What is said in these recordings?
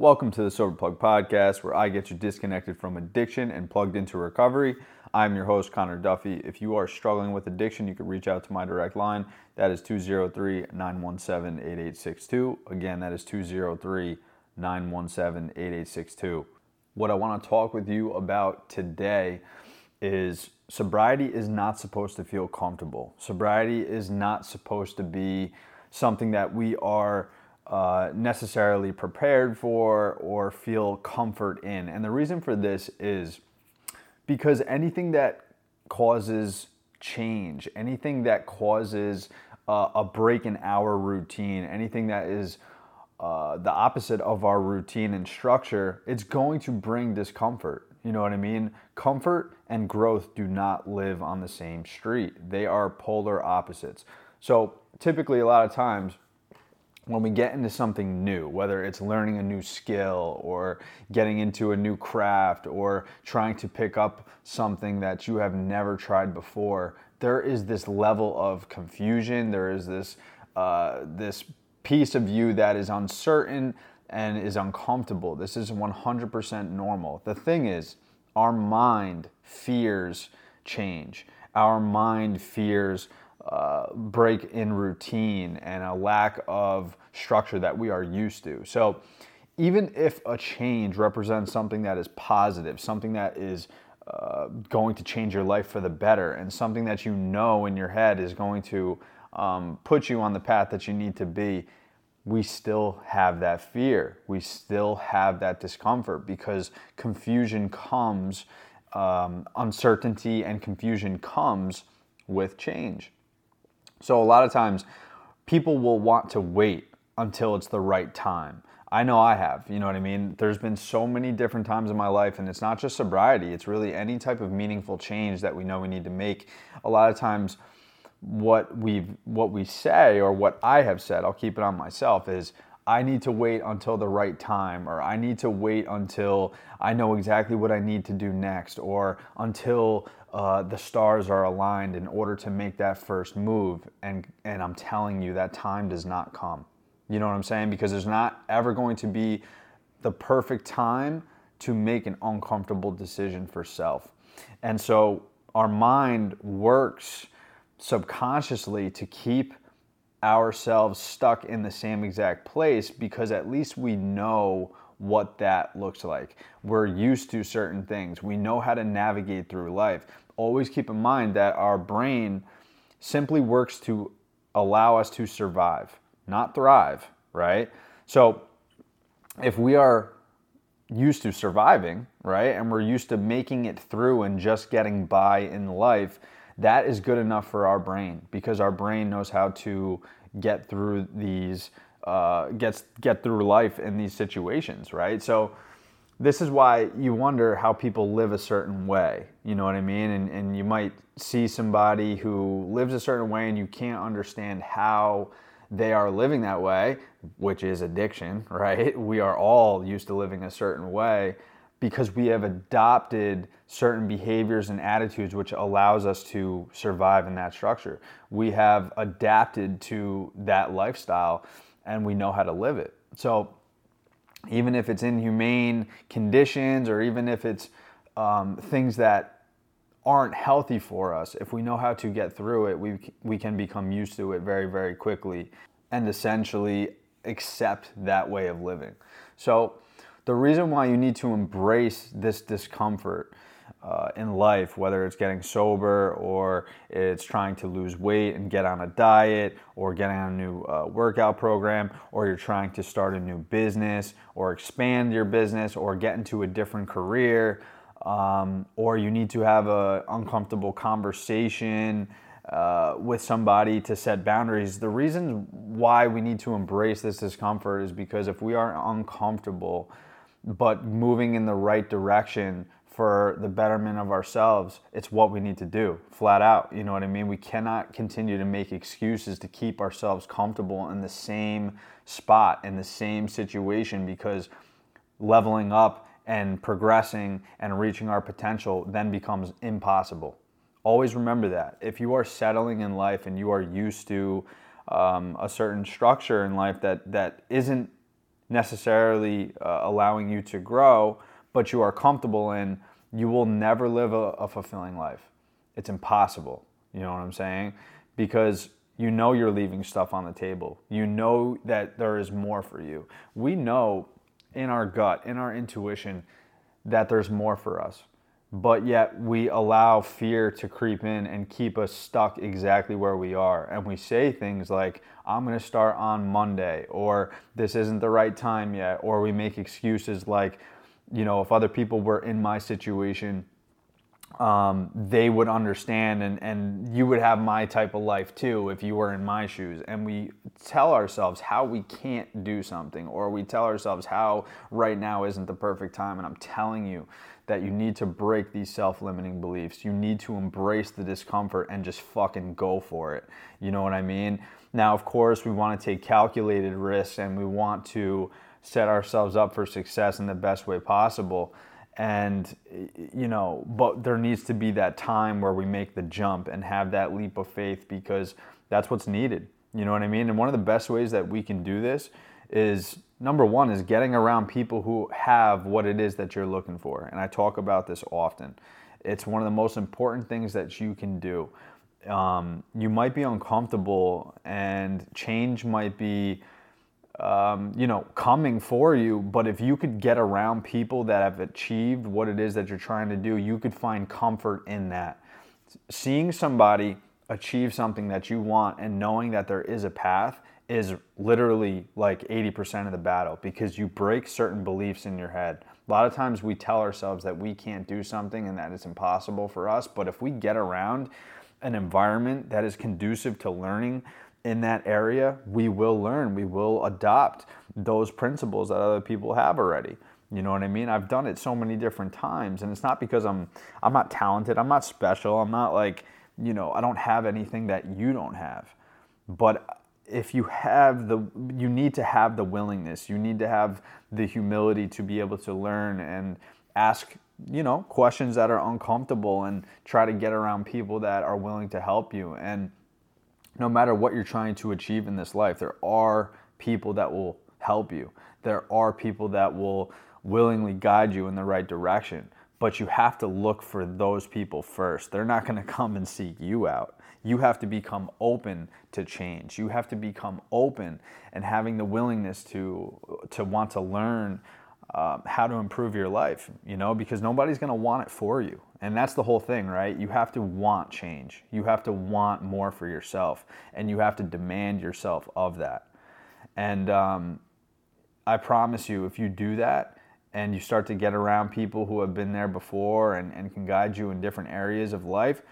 Welcome to the Sober Plug Podcast, where I get you disconnected from addiction and plugged into recovery. I'm your host, Connor Duffy. If you are struggling with addiction, you can reach out to my direct line. That is 203 917 8862. Again, that is 203 917 8862. What I want to talk with you about today is sobriety is not supposed to feel comfortable. Sobriety is not supposed to be something that we are uh, necessarily prepared for or feel comfort in. And the reason for this is because anything that causes change, anything that causes uh, a break in our routine, anything that is uh, the opposite of our routine and structure, it's going to bring discomfort. You know what I mean? Comfort and growth do not live on the same street, they are polar opposites. So, typically, a lot of times, when we get into something new, whether it's learning a new skill or getting into a new craft or trying to pick up something that you have never tried before, there is this level of confusion. There is this uh, this piece of you that is uncertain and is uncomfortable. This is 100% normal. The thing is, our mind fears change. Our mind fears uh, break in routine and a lack of structure that we are used to. So, even if a change represents something that is positive, something that is uh, going to change your life for the better, and something that you know in your head is going to um, put you on the path that you need to be, we still have that fear. We still have that discomfort because confusion comes, um, uncertainty and confusion comes with change. So, a lot of times, people will want to wait until it's the right time. I know I have, you know what I mean? There's been so many different times in my life, and it's not just sobriety, it's really any type of meaningful change that we know we need to make. A lot of times, what we what we say or what I have said, I'll keep it on myself, is I need to wait until the right time, or I need to wait until I know exactly what I need to do next, or until uh, the stars are aligned in order to make that first move. And, and I'm telling you, that time does not come. You know what I'm saying? Because there's not ever going to be the perfect time to make an uncomfortable decision for self. And so our mind works subconsciously to keep ourselves stuck in the same exact place because at least we know what that looks like. We're used to certain things. We know how to navigate through life. Always keep in mind that our brain simply works to allow us to survive, not thrive, right? So if we are used to surviving, right, and we're used to making it through and just getting by in life, that is good enough for our brain because our brain knows how to get through these uh, gets get through life in these situations, right? So this is why you wonder how people live a certain way. You know what I mean? And, and you might see somebody who lives a certain way and you can't understand how they are living that way, which is addiction, right? We are all used to living a certain way because we have adopted certain behaviors and attitudes which allows us to survive in that structure. We have adapted to that lifestyle and we know how to live it. So even if it's inhumane conditions or even if it's um, things that aren't healthy for us, if we know how to get through it, we, we can become used to it very, very quickly and essentially accept that way of living. So the reason why you need to embrace this discomfort uh, in life, whether it's getting sober or it's trying to lose weight and get on a diet or getting on a new uh, workout program or you're trying to start a new business or expand your business or get into a different career um, or you need to have an uncomfortable conversation uh, with somebody to set boundaries. The reason why we need to embrace this discomfort is because if we are uncomfortable but moving in the right direction for the betterment of ourselves, it's what we need to do, flat out. You know what I mean? We cannot continue to make excuses to keep ourselves comfortable in the same spot, in the same situation, because leveling up and progressing and reaching our potential then becomes impossible. Always remember that. If you are settling in life and you are used to um, a certain structure in life that, that isn't necessarily uh, allowing you to grow, but you are comfortable in, you will never live a, a fulfilling life. It's impossible. You know what I'm saying? Because you know you're leaving stuff on the table. You know that there is more for you. We know in our gut, in our intuition, that there's more for us. But yet we allow fear to creep in and keep us stuck exactly where we are. And we say things like, I'm going to start on Monday, or this isn't the right time yet. Or we make excuses like, you know, if other people were in my situation, um, they would understand and, and you would have my type of life too if you were in my shoes. And we tell ourselves how we can't do something, or we tell ourselves how right now isn't the perfect time. And I'm telling you that you need to break these self limiting beliefs. You need to embrace the discomfort and just fucking go for it. You know what I mean? Now, of course, we want to take calculated risks and we want to set ourselves up for success in the best way possible. And you know but there needs to be that time where we make the jump and have that leap of faith because that's what's needed. You know what i mean? And one of the best ways that we can do this is number one is getting around people who have what it is that you're looking for. And i talk about this often. It's one of the most important things that you can do. Um, you might be uncomfortable and change might be um, you know, coming for you. But if you could get around people that have achieved what it is that you're trying to do, you could find comfort in that. Seeing somebody achieve something that you want and knowing that there is a path is literally like 80% of the battle because you break certain beliefs in your head. A lot of times we tell ourselves that we can't do something and that it's impossible for us, but if we get around an environment that is conducive to learning, in that area, we will learn, we will adopt those principles that other people have already. You know what I mean? I've done it so many different times and it's not because I'm I'm not talented, I'm not special, I'm not like, you know, I don't have anything that you don't have. But if you have the you need to have the willingness, you need to have the humility to be able to learn and ask you know questions that are uncomfortable and try to get around people that are willing to help you and no matter what you're trying to achieve in this life, there are people that will help you. There are people that will willingly guide you in the right direction. But you have to look for those people first. They're not going to come and seek you out. You have to become open to change. You have to become open and having the willingness to to want to learn um, how to improve your life, you know, because nobody's going to want it for you. And that's the whole thing, right? You have to want change. You have to want more for yourself, and you have to demand yourself of that. And um, I promise you, if you do that and you start to get around people who have been there before and, and can guide you in different areas of life,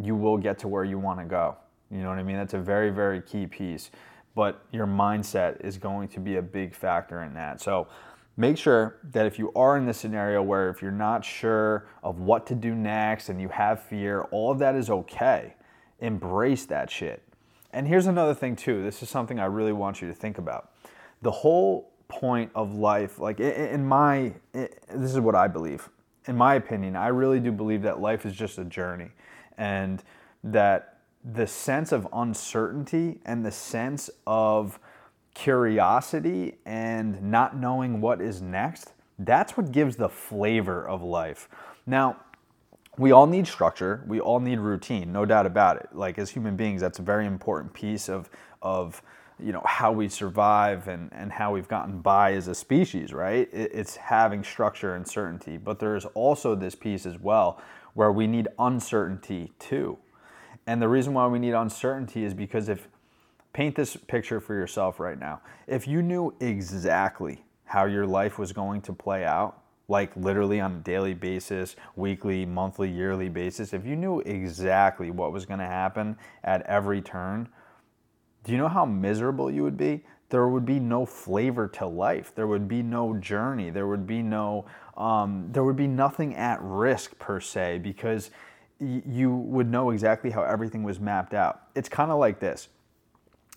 you will get to where you want to go. You know what I mean? That's a very, very key piece. But your mindset is going to be a big factor in that. So, make sure that if you are in this scenario where if you're not sure of what to do next and you have fear, all of that is okay. Embrace that shit. And here's another thing, too. This is something I really want you to think about. The whole point of life, like in my, this is what I believe. In my opinion, I really do believe that life is just a journey and that the sense of uncertainty and the sense of curiosity and not knowing what is next, that's what gives the flavor of life. Now, we all need structure, we all need routine, no doubt about it. Like as human beings, that's a very important piece of of you know how we survive and, and how we've gotten by as a species, right? It's having structure and certainty. But there's also this piece as well where we need uncertainty too. And the reason why we need uncertainty is because if paint this picture for yourself right now. If you knew exactly how your life was going to play out, like literally on a daily basis, weekly, monthly, yearly basis, if you knew exactly what was going to happen at every turn, do you know how miserable you would be? There would be no flavor to life. There would be no journey. There would be no, um, there would be nothing at risk per se because y- you would know exactly how everything was mapped out. It's kind of like this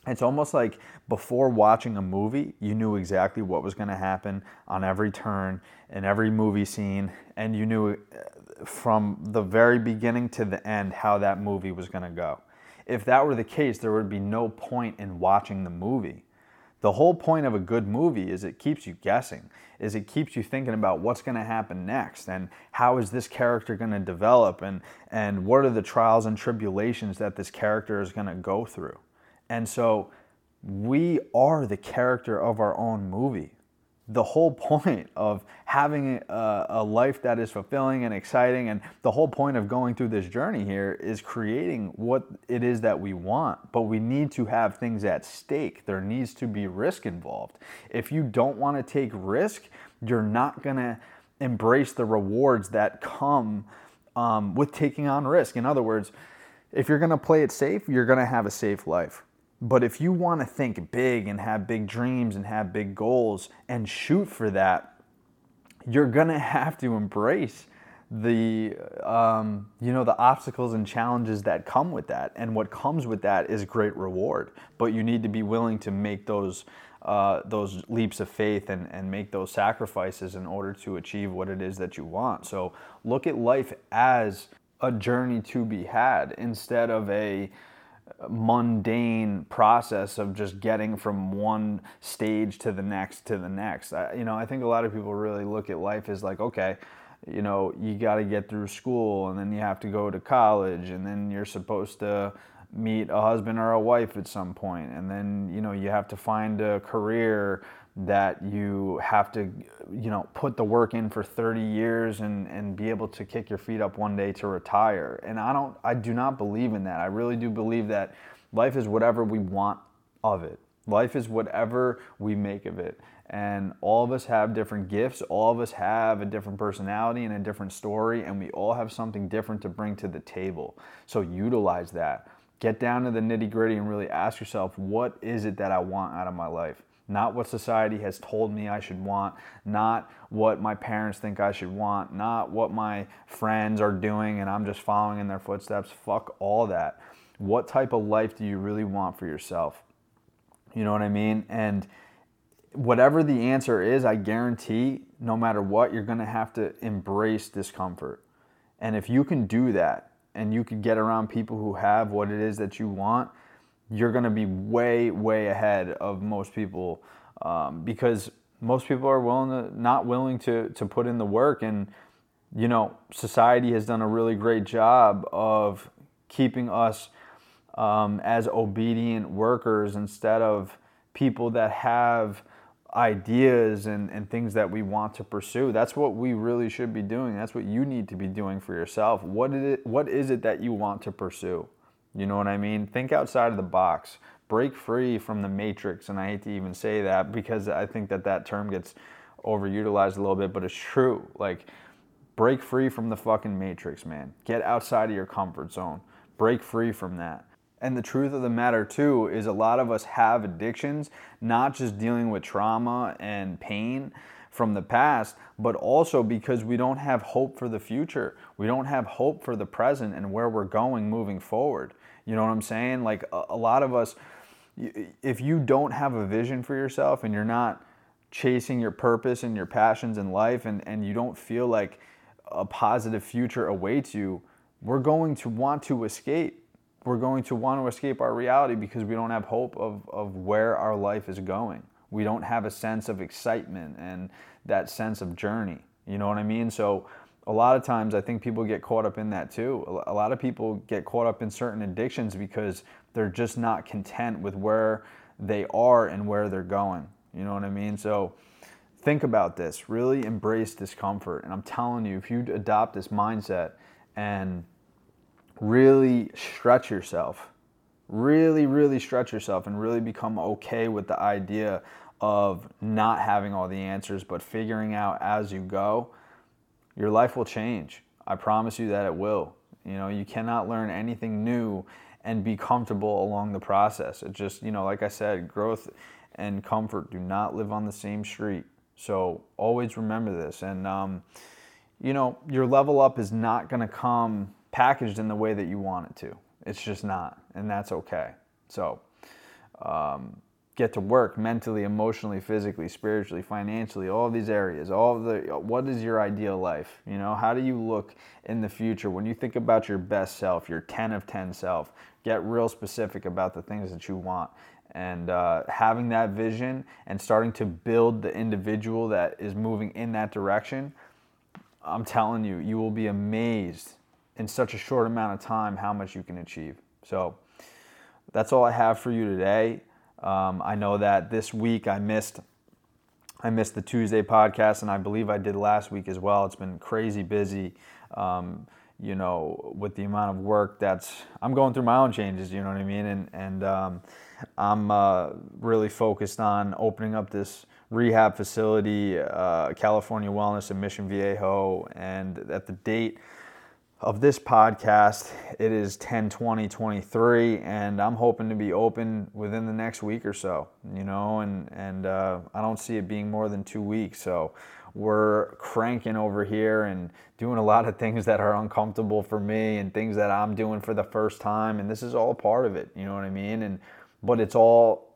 it's almost like before watching a movie, you knew exactly what was going to happen on every turn in every movie scene, and you knew uh, from the very beginning to the end how that movie was going to go. If that were the case, there would be no point in watching the movie. The whole point of a good movie is it keeps you guessing, is it keeps you thinking about what's going to happen next and how is this character going to develop and and what are the trials and tribulations that this character is going to go through. And so we are the character of our own movie. The whole point of having a, a, life that is fulfilling and exciting and the whole point of going through this journey here is creating what it is that we want. But we need to have things at stake. There needs to be risk involved. If you don't want to take risk you're not going to embrace the rewards that come um, with taking on risk. In other words if you're going to play it safe you're going to have a safe life but if you want to think big and have big dreams and have big goals and shoot for that, you're going to have to embrace the um, you know the obstacles and challenges that come with that. And what comes with that is great reward. But you need to be willing to make those uh, those leaps of faith and, and make those sacrifices in order to achieve what it is that you want. So look at life as a journey to be had instead of a mundane process of just getting from one stage to the next to the next. I, you know, I think a lot of people really look at life as like, okay, you know, you got to get through school and then you have to go to college and then you're supposed to meet a husband or a wife at some point and then, you know, you have to find a career that you have to you know put the work in for 30 years and and be able to kick your feet up one day to retire. And i don't i do not believe in that. I really do believe that life is whatever we want of it. Life is whatever we make of it. And all of us have different gifts. All of us have a different personality and a different story. And we all have something different to bring to the table. So utilize that. Get down to the nitty gritty and really ask yourself what is it that i want out of my life not what society has told me I should want, not what my parents think I should want, not what my friends are doing and I'm just following in their footsteps. Fuck all that. What type of life do you really want for yourself? You know what I mean? And whatever the answer is, I guarantee no matter what, you're going to have to embrace discomfort. And if you can do that and you can get around people who have what it is that you want, you're going to be way, way ahead of most people um, because most people are willing to, not willing to, to put in the work. And, you know, society has done a really great job of keeping us um, as obedient workers instead of people that have ideas and, and things that we want to pursue. That's what we really should be doing. That's what you need to be doing for yourself. What is it, what is it that you want to pursue? You know what I mean? Think outside of the box. Break free from the matrix. And I hate to even say that because I think that that term gets overutilized a little bit, but it's true. Like, break free from the fucking matrix, man. Get outside of your comfort zone. Break free from that. And the truth of the matter, too, is a lot of us have addictions, not just dealing with trauma and pain from the past, but also because we don't have hope for the future. We don't have hope for the present and where we're going moving forward. You know what I'm saying? Like a, a lot of us, if you don't have a vision for yourself and you're not chasing your purpose and your passions in life and, and you don't feel like a positive future awaits you, we're going to want to escape. We're going to want to escape our reality because we don't have hope of, of where our life is going. We don't have a sense of excitement and that sense of journey. You know what I mean? So a lot of times I think people get caught up in that too. A lot of people get caught up in certain addictions because they're just not content with where they are and where they're going. You know what I mean? So think about this. Really embrace discomfort. And I'm telling you, if you adopt this mindset and really stretch yourself, really, really stretch yourself and really become okay with the idea of not having all the answers, but figuring out as you go your life will change. I promise you that it will. You know, you cannot learn anything new and be comfortable along the process. It just, you know, like I said, growth and comfort do not live on the same street. So always remember this. And, um, you know, your level up is not going to come packaged in the way that you want it to. It's just not. And that's okay. So, um, get to work mentally, emotionally, physically, spiritually, financially, all these areas, all the what is your ideal life? You know, how do you look in the future when you think about your best self, your 10 of 10 self? Get real specific about the things that you want and uh, having that vision and starting to build the individual that is moving in that direction, I'm telling you, you will be amazed in such a short amount of time how much you can achieve. So that's all I have for you today. Um, I know that this week I missed I missed the Tuesday podcast, and I believe I did last week as well. It's been crazy busy. Um, you know, with the amount of work that's I'm going through my own changes. You know what I mean, and and um, I'm uh, really focused on opening up this rehab facility, uh, California Wellness in Mission Viejo, and at the date of this podcast, it is 10 20 23, and I'm hoping to be open within the next week or so, you know, and, and uh, I don't see it being more than two weeks. So we're cranking over here and doing a lot of things that are uncomfortable for me and things that I'm doing for the first time, and this is all part of it, you know what I mean? And but it's all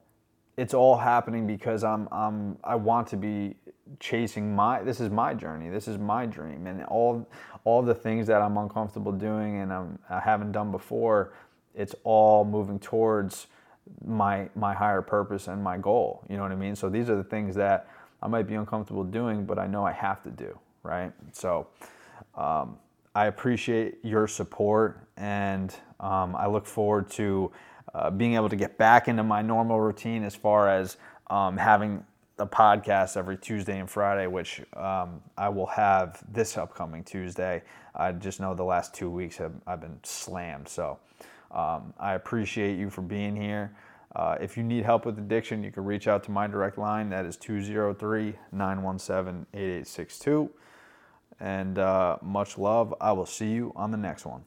it's all happening because I'm I'm I want to be chasing my this is my journey this is my dream. And all all the things that i'm uncomfortable doing and I'm, i haven't done before it's all moving towards my my higher purpose and my goal. You know what i mean? So these are the things that i might be uncomfortable doing but i know i have to do right? So um, i appreciate your support and um, i look forward to uh, being able to get back into my normal routine as far as um, having a podcast every Tuesday and Friday, which um, I will have this upcoming Tuesday. I just know the last two weeks have I've been slammed. So um, I appreciate you for being here. Uh, if you need help with addiction, you can reach out to my direct line. That is 203 917 8862. And uh, much love. I will see you on the next one.